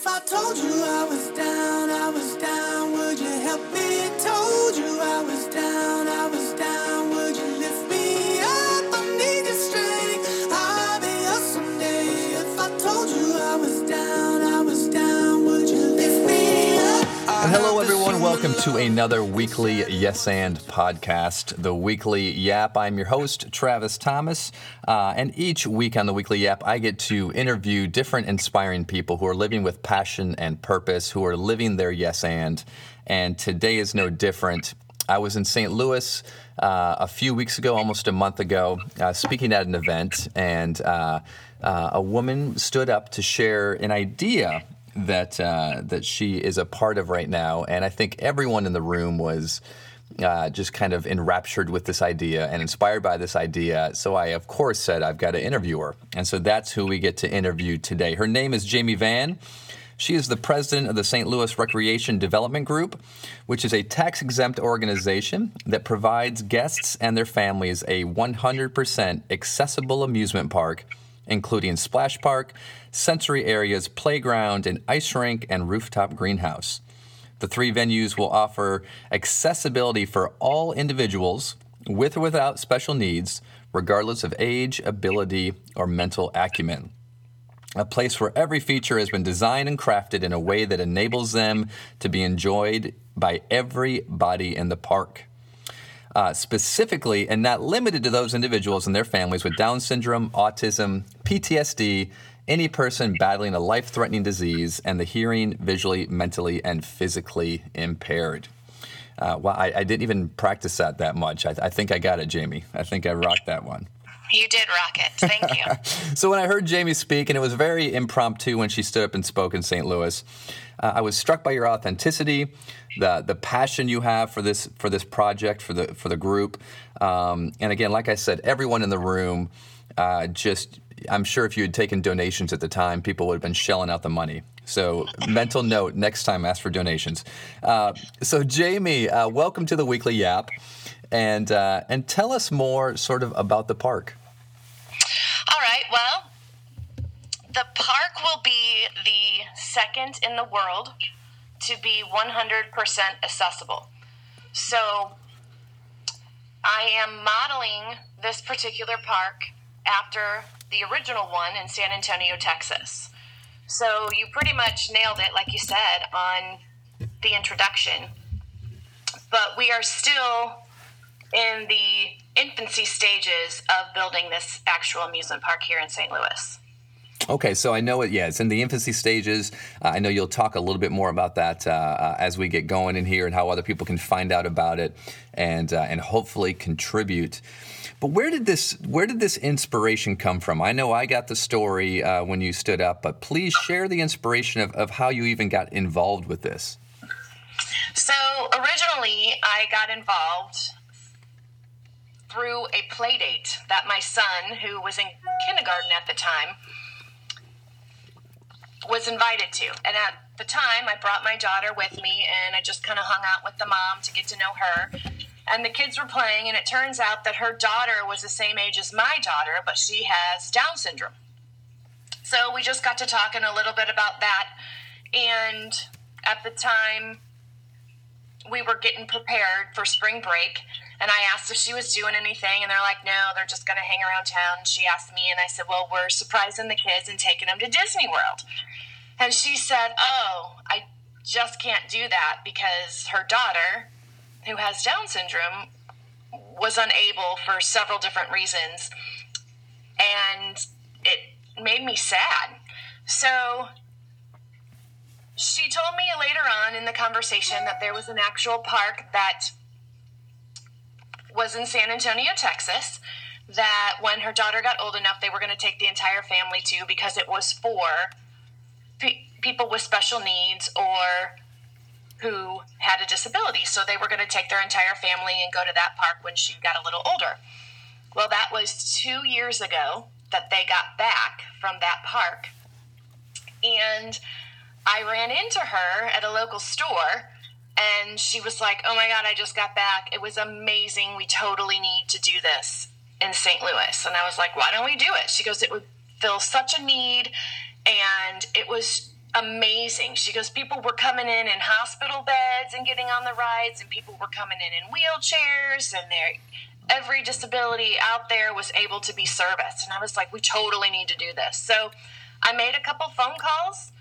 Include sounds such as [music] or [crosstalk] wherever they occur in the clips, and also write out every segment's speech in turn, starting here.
If I told you I was down, I was down, to another weekly Yes and podcast, the Weekly Yap. I'm your host, Travis Thomas. Uh, and each week on the Weekly Yap, I get to interview different inspiring people who are living with passion and purpose, who are living their yes and. And today is no different. I was in St. Louis uh, a few weeks ago, almost a month ago, uh, speaking at an event, and uh, uh, a woman stood up to share an idea that uh, that she is a part of right now, and I think everyone in the room was uh, just kind of enraptured with this idea and inspired by this idea. So I, of course, said I've got to interview her, and so that's who we get to interview today. Her name is Jamie Vann. She is the president of the St. Louis Recreation Development Group, which is a tax exempt organization that provides guests and their families a 100% accessible amusement park including splash park, sensory areas, playground, an ice rink, and rooftop greenhouse. The three venues will offer accessibility for all individuals with or without special needs, regardless of age, ability, or mental acumen. A place where every feature has been designed and crafted in a way that enables them to be enjoyed by everybody in the park uh, specifically and not limited to those individuals and their families with Down syndrome, autism, PTSD, any person battling a life threatening disease, and the hearing, visually, mentally, and physically impaired. Uh, well, I, I, didn't even practice that that much. I, I think I got it, Jamie. I think I rocked that one. You did rock it. Thank you. [laughs] so when I heard Jamie speak, and it was very impromptu when she stood up and spoke in St. Louis, uh, I was struck by your authenticity, the the passion you have for this for this project for the for the group, um, and again, like I said, everyone in the room uh, just. I'm sure if you had taken donations at the time, people would have been shelling out the money. So, mental note next time, ask for donations. Uh, so, Jamie, uh, welcome to the Weekly Yap, and uh, and tell us more, sort of, about the park. All right. Well, the park will be the second in the world to be 100% accessible. So I am modeling this particular park after the original one in San Antonio, Texas. So you pretty much nailed it, like you said, on the introduction. But we are still in the infancy stages of building this actual amusement park here in St. Louis. Okay, so I know it. Yeah, it's in the infancy stages. Uh, I know you'll talk a little bit more about that uh, uh, as we get going in here, and how other people can find out about it, and uh, and hopefully contribute. But where did this where did this inspiration come from? I know I got the story uh, when you stood up, but please share the inspiration of, of how you even got involved with this. So originally, I got involved through a play date that my son, who was in kindergarten at the time, was invited to. And at the time, I brought my daughter with me and I just kind of hung out with the mom to get to know her. And the kids were playing, and it turns out that her daughter was the same age as my daughter, but she has Down syndrome. So we just got to talking a little bit about that. And at the time, we were getting prepared for spring break and I asked if she was doing anything, and they're like, no, they're just going to hang around town. She asked me, and I said, well, we're surprising the kids and taking them to Disney World. And she said, oh, I just can't do that because her daughter, who has Down syndrome, was unable for several different reasons. And it made me sad. So she told me later on in the conversation that there was an actual park that was in San Antonio, Texas, that when her daughter got old enough, they were going to take the entire family to because it was for pe- people with special needs or who had a disability. So they were going to take their entire family and go to that park when she got a little older. Well, that was two years ago that they got back from that park. And I ran into her at a local store and she was like, "Oh my god, I just got back. It was amazing. We totally need to do this in St. Louis." And I was like, "Why don't we do it?" She goes, "It would fill such a need and it was amazing. She goes, people were coming in in hospital beds and getting on the rides, and people were coming in in wheelchairs, and they every disability out there was able to be serviced. And I was like, we totally need to do this. So I made a couple phone calls,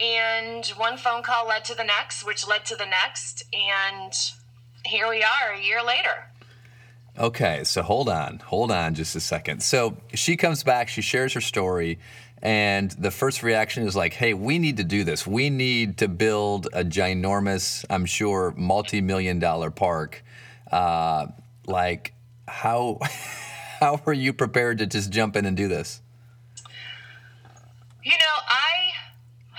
and one phone call led to the next, which led to the next, and here we are a year later. Okay, so hold on, hold on just a second. So she comes back, she shares her story, and the first reaction is like, hey, we need to do this. We need to build a ginormous, I'm sure, multi million dollar park. Uh, like, how, [laughs] how are you prepared to just jump in and do this? You know,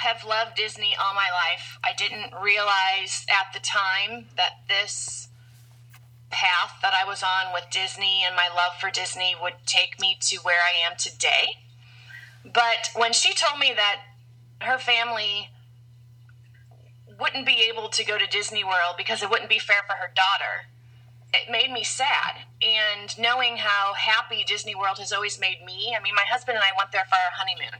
have loved Disney all my life. I didn't realize at the time that this path that I was on with Disney and my love for Disney would take me to where I am today. But when she told me that her family wouldn't be able to go to Disney World because it wouldn't be fair for her daughter, it made me sad. And knowing how happy Disney World has always made me, I mean, my husband and I went there for our honeymoon.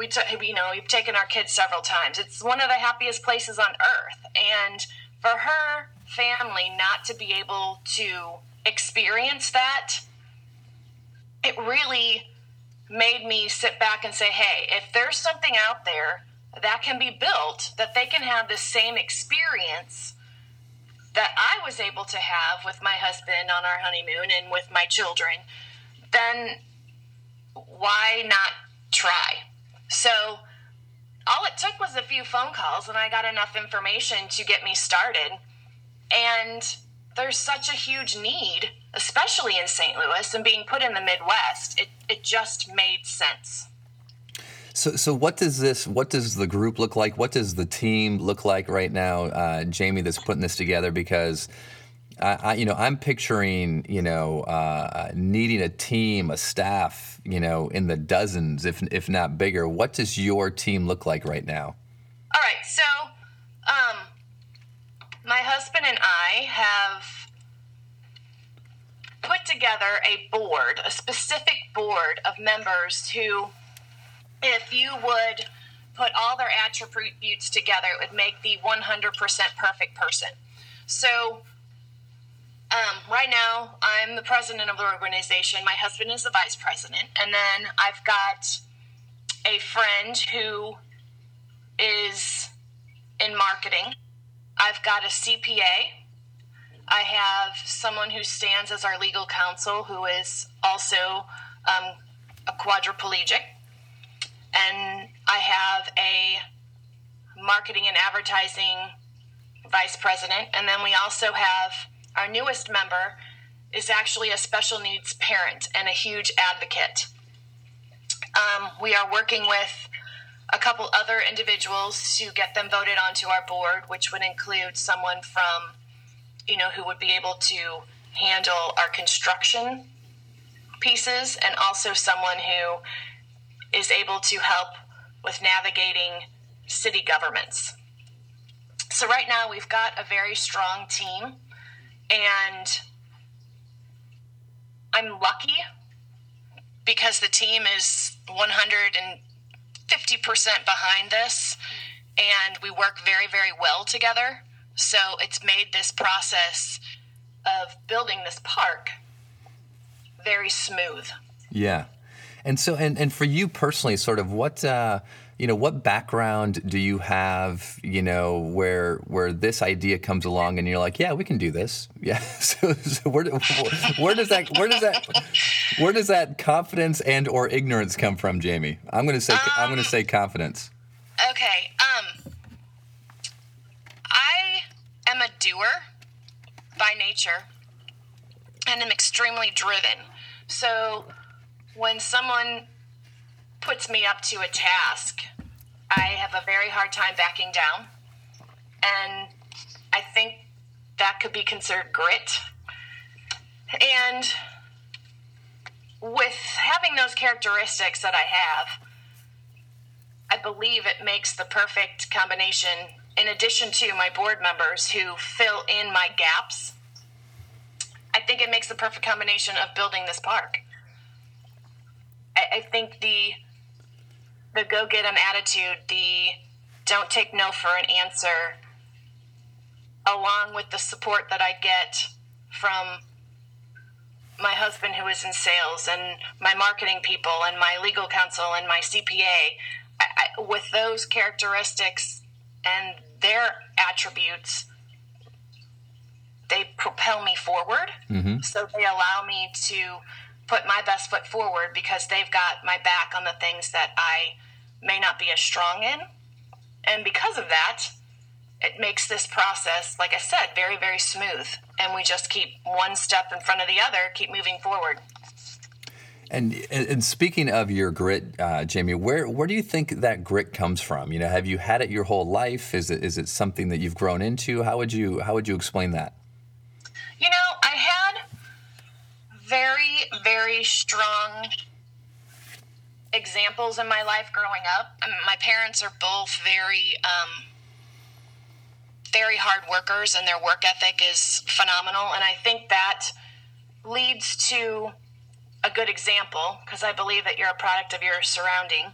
We took, you know, we've taken our kids several times. It's one of the happiest places on earth. And for her family not to be able to experience that, it really made me sit back and say, hey, if there's something out there that can be built, that they can have the same experience that I was able to have with my husband on our honeymoon and with my children, then why not try? So all it took was a few phone calls, and I got enough information to get me started. And there's such a huge need, especially in St. Louis and being put in the Midwest. It, it just made sense. So, so what does this? What does the group look like? What does the team look like right now, uh, Jamie? That's putting this together because, I, I, you know, I'm picturing, you know, uh, needing a team, a staff, you know, in the dozens, if if not bigger. What does your team look like right now? All right, so um, my husband and I have put together a board, a specific board of members who, if you would put all their attributes together, it would make the 100% perfect person. So, um, right now, I'm the president of the organization. My husband is the vice president. And then I've got a friend who is in marketing. I've got a CPA. I have someone who stands as our legal counsel who is also um, a quadriplegic. And I have a marketing and advertising vice president. And then we also have our newest member is actually a special needs parent and a huge advocate. Um, we are working with a couple other individuals to get them voted onto our board, which would include someone from, you know, who would be able to handle our construction pieces and also someone who is able to help with navigating city governments. So, right now, we've got a very strong team, and I'm lucky because the team is 150% behind this, and we work very, very well together. So, it's made this process of building this park very smooth. Yeah. And so, and, and for you personally, sort of what, uh, you know, what background do you have, you know, where where this idea comes along and you're like, yeah, we can do this. [laughs] Yeah. So, so where, where does that where does that where does that confidence and or ignorance come from, Jamie? I'm gonna say um, I'm gonna say confidence. Okay. Um, I am a doer by nature, and I'm extremely driven. So when someone puts me up to a task, I have a very hard time backing down. And I think that could be considered grit. And with having those characteristics that I have, I believe it makes the perfect combination, in addition to my board members who fill in my gaps. I think it makes the perfect combination of building this park. I, I think the the go get 'em attitude, the don't take no for an answer, along with the support that I get from my husband who is in sales and my marketing people and my legal counsel and my CPA. I, I, with those characteristics and their attributes, they propel me forward. Mm-hmm. So they allow me to put my best foot forward because they've got my back on the things that I may not be as strong in. And because of that, it makes this process, like I said, very, very smooth. And we just keep one step in front of the other, keep moving forward. And and speaking of your grit, uh, Jamie, where where do you think that grit comes from? You know, have you had it your whole life? Is it is it something that you've grown into? How would you how would you explain that? You know, I had very, very strong examples in my life growing up. I mean, my parents are both very, um, very hard workers, and their work ethic is phenomenal. And I think that leads to a good example because I believe that you're a product of your surrounding.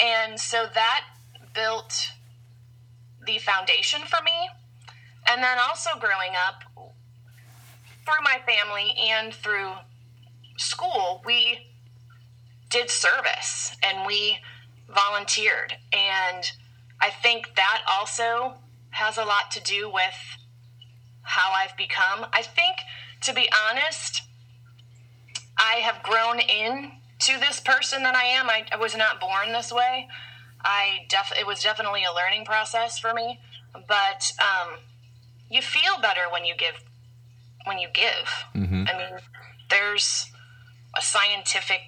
And so that built the foundation for me. And then also growing up, through my family and through school, we did service and we volunteered. And I think that also has a lot to do with how I've become. I think, to be honest, I have grown in to this person that I am. I, I was not born this way. I def it was definitely a learning process for me. But um, you feel better when you give when you give. I mean, there's a scientific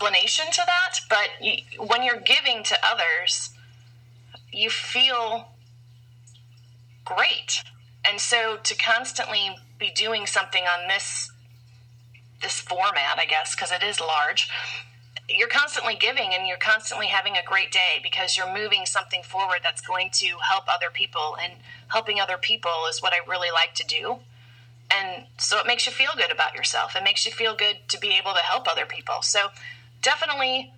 explanation to that, but you, when you're giving to others, you feel great. And so to constantly be doing something on this this format, I guess, because it is large, you're constantly giving and you're constantly having a great day because you're moving something forward that's going to help other people and helping other people is what I really like to do. And so it makes you feel good about yourself. It makes you feel good to be able to help other people. So definitely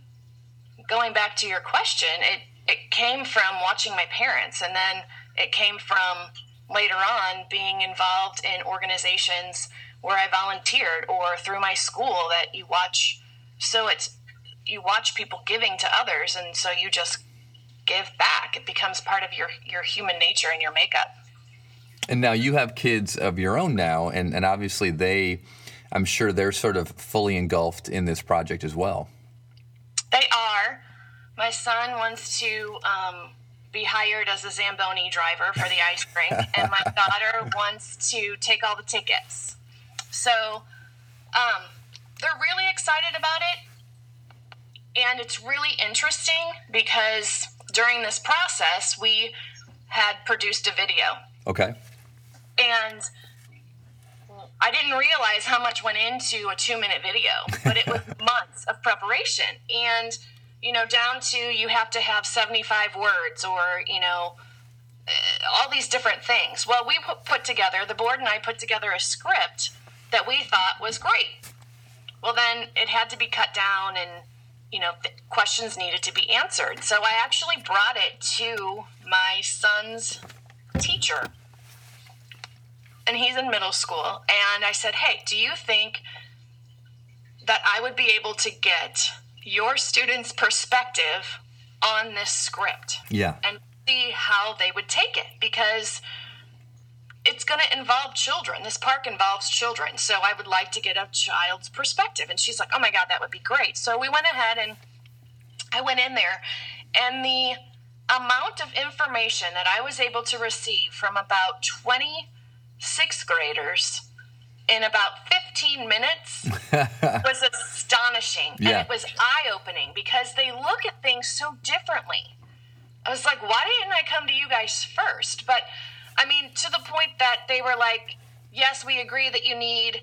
going back to your question, it it came from watching my parents and then it came from later on being involved in organizations where I volunteered or through my school that you watch so it's you watch people giving to others and so you just give back. It becomes part of your your human nature and your makeup. And now you have kids of your own now, and, and obviously they, I'm sure they're sort of fully engulfed in this project as well. they are my son wants to um, be hired as a zamboni driver for the ice rink [laughs] and my daughter wants to take all the tickets so um, they're really excited about it and it's really interesting because during this process we had produced a video Okay. and I didn't realize how much went into a two minute video, but it was [laughs] months of preparation. And, you know, down to you have to have 75 words or, you know, uh, all these different things. Well, we put, together, the board and I put together a script that we thought was great. Well, then it had to be cut down and, you know, questions needed to be answered. So I actually brought it to my son's teacher and he's in middle school. And I said, Hey, do you think that I would be able to get your students' perspective on this script Yeah. and see how they would take it? Because it's going to involve children. This park involves children. So I would like to get a child's perspective. And she's like, Oh my God, that would be great. So we went ahead and I went in there, and the amount of information that I was able to receive from about 20 sixth graders in about 15 minutes [laughs] was astonishing. Yeah. And it was eye opening because they look at things so differently. I was like, why didn't I come to you guys first? But I mean, to the point that they were like, yes, we agree that you need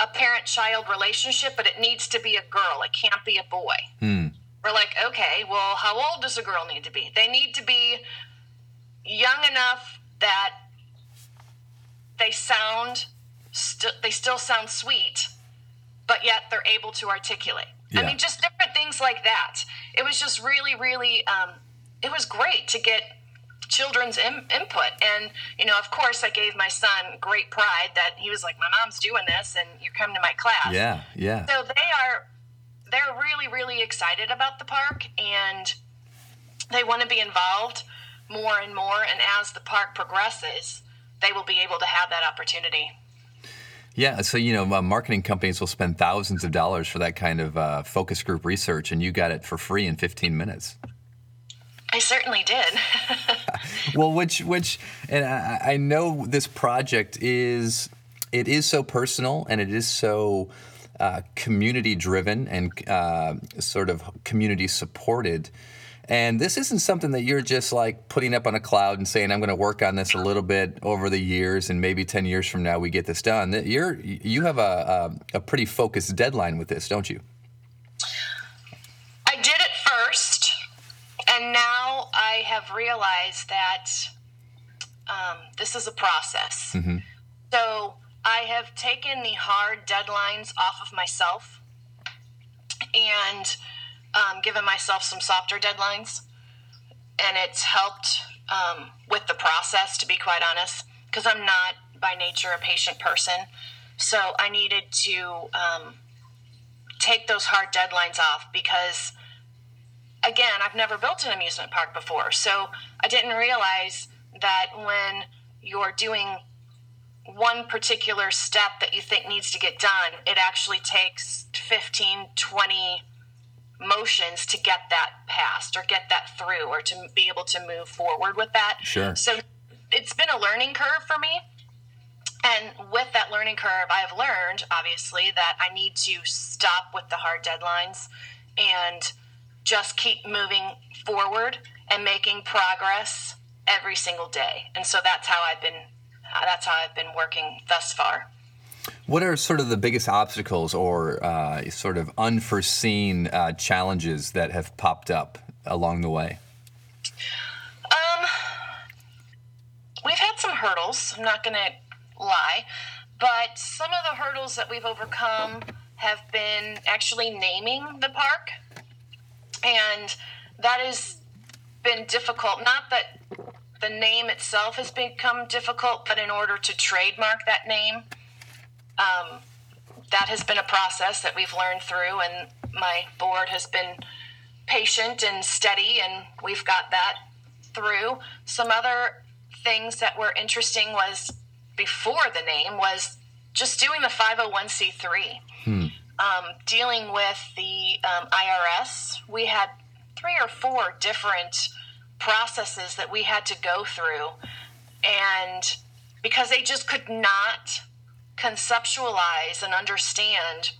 a parent child relationship, but it needs to be a girl. It can't be a boy. Hmm. We're like, okay, well, how old does a girl need to be? They need to be young enough that they sound st- they still sound sweet, but yet they're able to articulate. I mean, just different things like that. It was just really, really, um, it was great to get children's Im- input. And, you know, of course, I gave my son great pride that he was like, my mom's doing this and you're coming to my class. Yeah, yeah. So they are, they're really, really excited about the park and they want to be involved more and more. And as the park progresses, they will be able to have that opportunity. Yeah, so you know, uh, marketing companies will spend thousands of dollars for that kind of uh, focus group research, and you got it for free in 15 minutes. I certainly did. [laughs] Well, which which, and I, I know this project is it is so personal and it is so uh, community driven and uh, sort of community supported. And this isn't something that you're just like putting up on a cloud and saying, "I'm going to work on this a little bit over the years, and maybe 10 years from now we get this done." You're you have a, a, a pretty focused deadline with this, don't you? I did it first, and now I have realized that um, this is a process. So I have taken the hard deadlines off of myself and um, given myself some softer deadlines. And it's helped um, with the process, to be quite honest, because I'm not by nature a patient person. So I needed to um, take those hard deadlines off because again i've never built an amusement park before so i didn't realize that when you're doing one particular step that you think needs to get done it actually takes 15 20 motions to get that passed or get that through or to be able to move forward with that Sure. so it's been a learning curve for me and with that learning curve, I've learned, obviously, that I need to stop with the hard deadlines and just keep moving forward and making progress every single day. And so that's how I've been. uh, That's how I've been working thus far. What are sort of the biggest obstacles or uh, sort of unforeseen uh, challenges that have popped up along the way? Um, we've had some hurdles. I'm not going to lie, but some of the hurdles that we've overcome have been actually naming the park, and that has been difficult. Not that the name itself has become difficult, but in order to trademark that name, um, that has been a process that we've learned through, and my board has been patient and steady, and we've got that through. Some other things that were interesting was before the name was just doing the 501c3, um, dealing with the um, IRS. We had three or four different processes that we had to go through, and because they just could not conceptualize and understand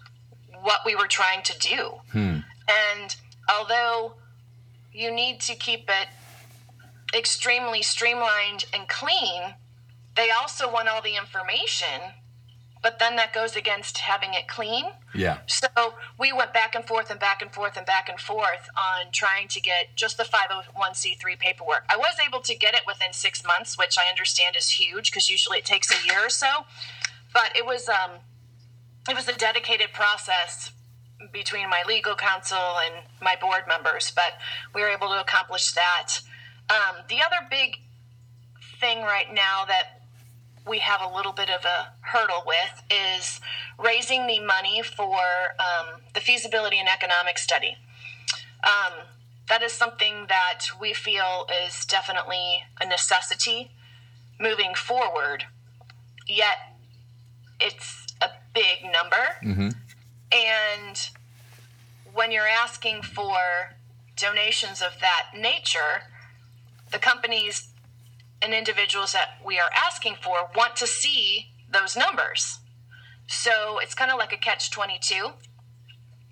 what we were trying to do. Hmm. And although you need to keep it extremely streamlined and clean, they also want all the information, but then that goes against having it clean. Yeah. So we went back and forth and back and forth and back and forth on trying to get just the 501c3 paperwork. I was able to get it within six months, which I understand is huge because usually it takes a year or so. But it was um, it was a dedicated process between my legal counsel and my board members, but we were able to accomplish that. Um, the other big thing right now that we have a little bit of a hurdle with is raising the money for um, the feasibility and economic study. Um, that is something that we feel is definitely a necessity moving forward, yet it's a big number. Mm-hmm. And when you're asking for donations of that nature, the companies and individuals that we are asking for want to see those numbers. So it's kind of like a catch 22.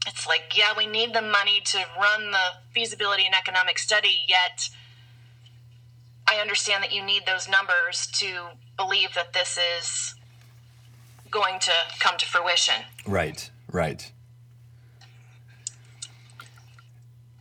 It's like, yeah, we need the money to run the feasibility and economic study, yet I understand that you need those numbers to believe that this is going to come to fruition. Right, right.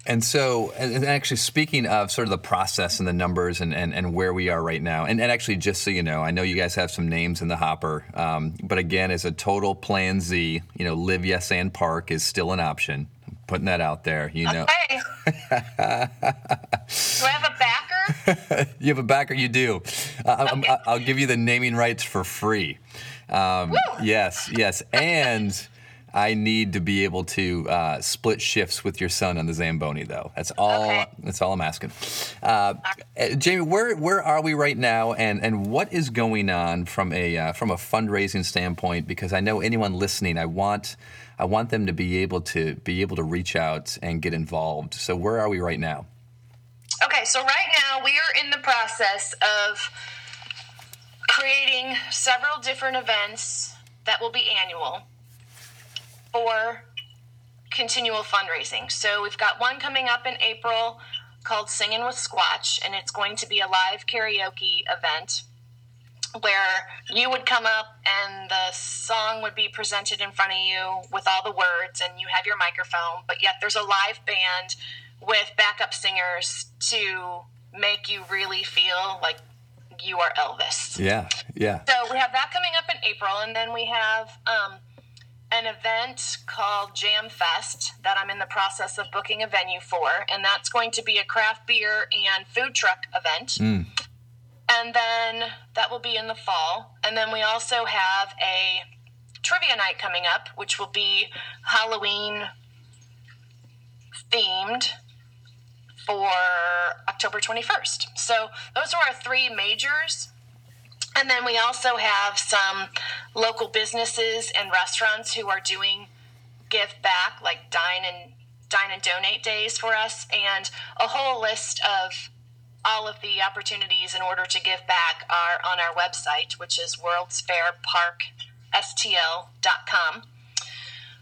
And so, and actually, speaking of sort of the process and the numbers and, and, and where we are right now, and, and actually, just so you know, I know you guys have some names in the hopper, um, but again, as a total Plan Z, you know, Live Yes and Park is still an option. putting that out there. You know, Okay. [laughs] Do I have a backer? [laughs] you have a backer. You do. Uh, I'm- Okay. I'll give you the naming rights for free. Um, yes, yes, [laughs] and I need to be able to uh, split shifts with your son on the Zamboni, though. That's all. Okay. That's all I'm asking. Uh, uh, Jamie, where where are we right now, and and what is going on from a uh, from a fundraising standpoint? Because I know anyone listening, I want I want them to be able to be able to reach out and get involved. So where are we right now? Okay, so right now we are in the process of creating several different events that will be annual for continual fundraising. So we've got one coming up in April called Singing with Squatch, and it's going to be a live karaoke event where you would come up and the song would be presented in front of you with all the words and you have your microphone but yet there's a live band with backup singers to make you really feel like you are Elvis. Yeah, yeah. So we have that coming up in April, and then we have um, an event called Jam Fest that I'm in the process of booking a venue for, and that's going to be a craft beer and food truck event. And then that will be in the fall, and then we also have a trivia night coming up, which will be Halloween themed for October 21st. So those are our three majors. And then we also have some local businesses and restaurants who are doing give back, like dine and dine and donate days for us, and a whole list of all of the opportunities in order to give back are on our website, which is worldsfairparkstl.com.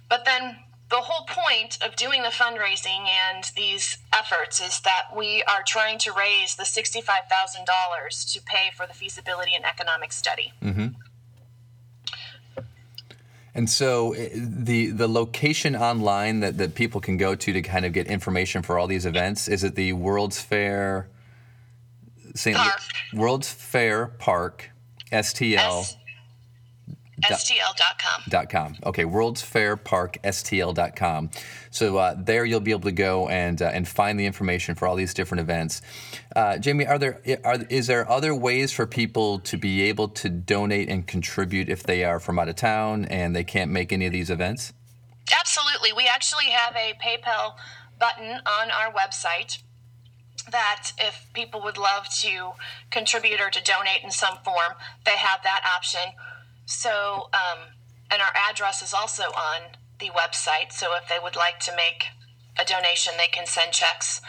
But then the whole point of doing the fundraising and these efforts is that we are trying to raise the $65,000 to pay for the feasibility and economic study. Mm-hmm. And so eh, the the location online that, that people can go to to kind of get information for all these events is it the World's Fair St. Park. World's Fair Park STL S- STL.com. dot com. Okay, World's Fair Park STL.com. So uh, there you'll be able to go and uh, and find the information for all these different events. Uh, Jamie, are there are is there other ways for people to be able to donate and contribute if they are from out of town and they can't make any of these events? Absolutely. We actually have a PayPal button on our website that if people would love to contribute or to donate in some form, they have that option. So, um, and our address is also on the website. So if they would like to make a donation, they can send checks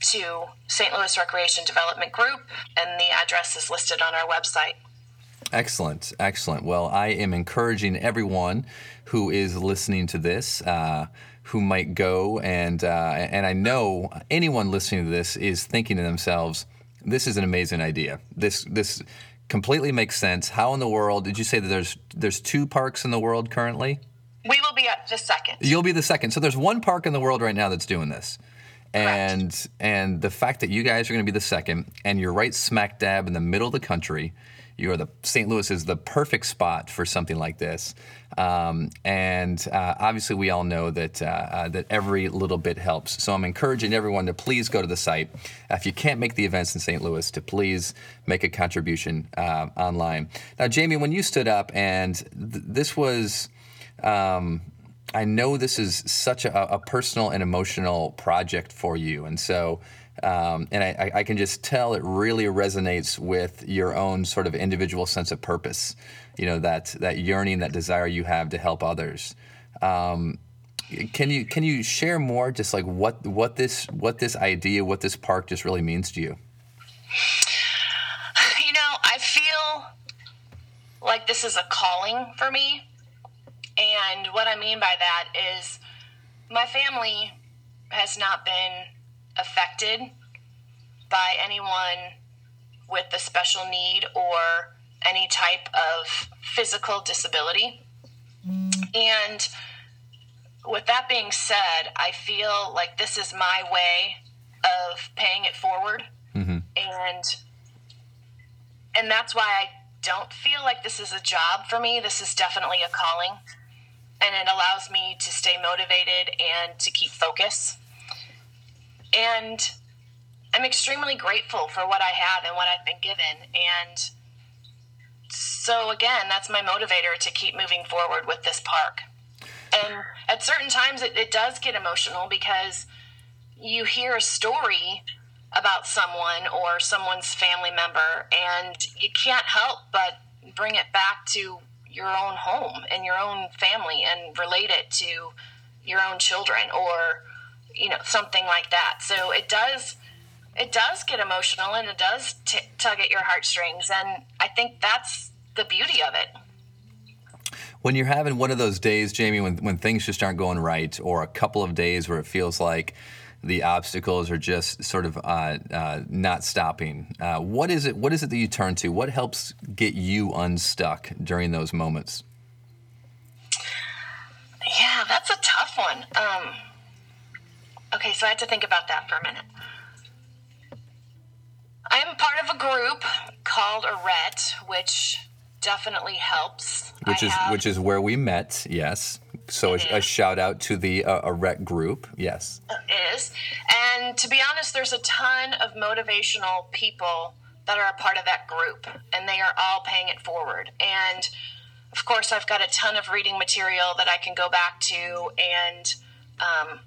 to St. Louis Recreation Development Group, and the address is listed on our website. Excellent, excellent. Well, I am encouraging everyone who is listening to this, uh, who might go and uh, and I know anyone listening to this is thinking to themselves, "This is an amazing idea. This this completely makes sense. How in the world did you say that there's there's two parks in the world currently? We will be at the second. You'll be the second. So there's one park in the world right now that's doing this. And and the fact that you guys are going to be the second and you're right smack dab in the middle of the country, you are the St. Louis is the perfect spot for something like this. Um, and uh, obviously, we all know that uh, uh, that every little bit helps. So I'm encouraging everyone to please go to the site. if you can't make the events in St. Louis, to please make a contribution uh, online. Now, Jamie, when you stood up, and th- this was. Um, I know this is such a, a personal and emotional project for you, and so, um, and I, I- can just tell it really resonates with your own sort of individual sense of purpose. You know that that yearning, that desire you have to help others. Um, can you can you share more, just like what what this what this idea, what this park just really means to you? You know, I feel like this is a calling for me. And what I mean by that is my family has not been affected by anyone with a special need or any type of physical disability. And with that being said, I feel like this is my way of paying it forward. Mm-hmm. And and that's why I don't feel like this is a job for me. This is definitely a calling. and it allows me to stay motivated and to keep focus. And I'm extremely grateful for what I have and what I've been given. And so, again, that's my motivator to keep moving forward with this park. And at certain times, it, it does get emotional because you hear a story about someone or someone's family member, and you can't help but bring it back to your own home and your own family and relate it to your own children or you know something like that so it does it does get emotional and it does t- tug at your heartstrings and i think that's the beauty of it when you're having one of those days jamie when, when things just aren't going right or a couple of days where it feels like the obstacles are just sort of uh, uh, not stopping. Uh, what is it? What is it that you turn to? What helps get you unstuck during those moments? Yeah, that's a tough one. Um, okay, so I had to think about that for a minute. I am part of a group called Arete, which definitely helps. Which I is have, which is where we met. Yes. So a, a, shout out to the uh, group. Yes. It is. And to be honest, there's a ton of motivational people that are a part of that group, and they are all paying it forward. And of course, I've got a ton of reading material that I can go back to and um,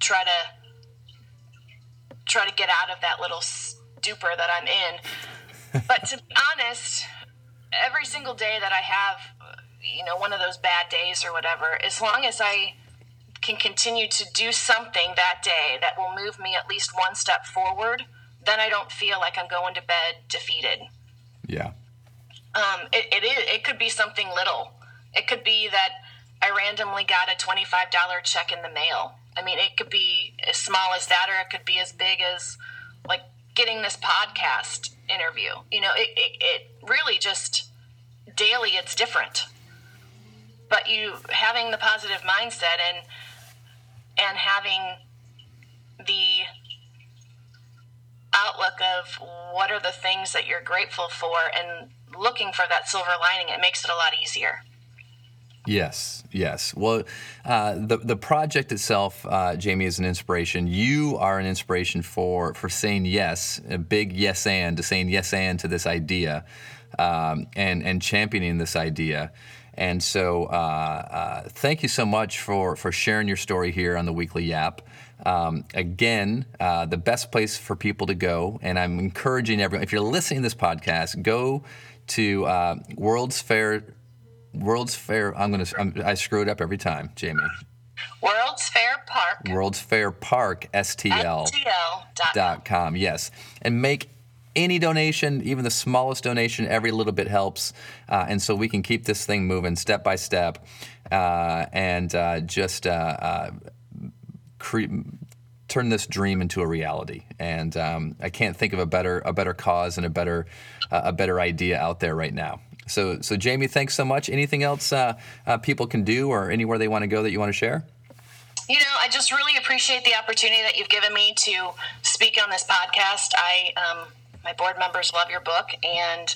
try to try to get out of that little stupor that I'm in. [laughs] but to be honest, every single day that I have you know one of those bad days or whatever as long as i can continue to do something that day that will move me at least one step forward then i don't feel like i'm going to bed defeated. Yeah. Um, it, it, is, it could be something little. It could be that i randomly got a $25 check in the mail i mean it could be as small as that or it could be as big as like getting this podcast interview. You know it, it, it really just daily it's different. But you having the positive mindset and and having the outlook of what are the things that you're grateful for and looking for that silver lining it makes it a lot easier Yes, yes. Well, uh, the the project itself, uh, Jamie, is an inspiration. You are an inspiration for for saying yes, a big yes and to saying yes and to this idea, um, and and championing this idea. And so, uh, uh, thank you so much for, for sharing your story here on the Weekly Yap. Um, again, uh, the best place for people to go, and I'm encouraging everyone, if you're listening to this podcast, go to uh, World's Fair. World's Fair. I'm gonna. I'm, I screw it up every time, Jamie. World's Fair Park. World's Fair Park. STL. STL. Dot com. Yes, and make any donation, even the smallest donation, every little bit helps. Uh, and so we can keep this thing moving step by step uh, and uh, just uh, uh, cre- turn this dream into a reality. And um, I can't think of a better a better cause and a better uh, a better idea out there right now. So, so Jamie, thanks so much. Anything else people can do or anywhere they want to go that you want to share? You know, I just really appreciate the opportunity that you've given me to speak on this podcast. I um, my board members love your book and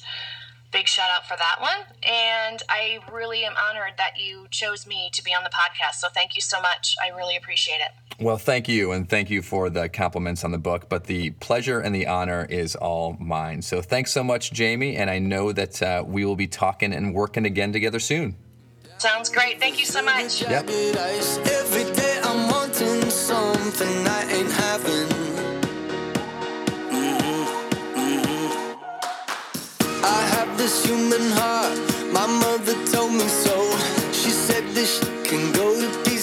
big shout out for that one. And I really am honored that you chose me to be on the podcast. So thank you so much. I really appreciate it. Well, thank you. And thank you for the compliments on the book. But the pleasure and the honor is all mine. So thanks so much, Jamie. And I know that uh, we will be talking and working again together soon. Sounds great. Thank you so much. Yep. I have this human heart, my mother told me so. She said this can go to.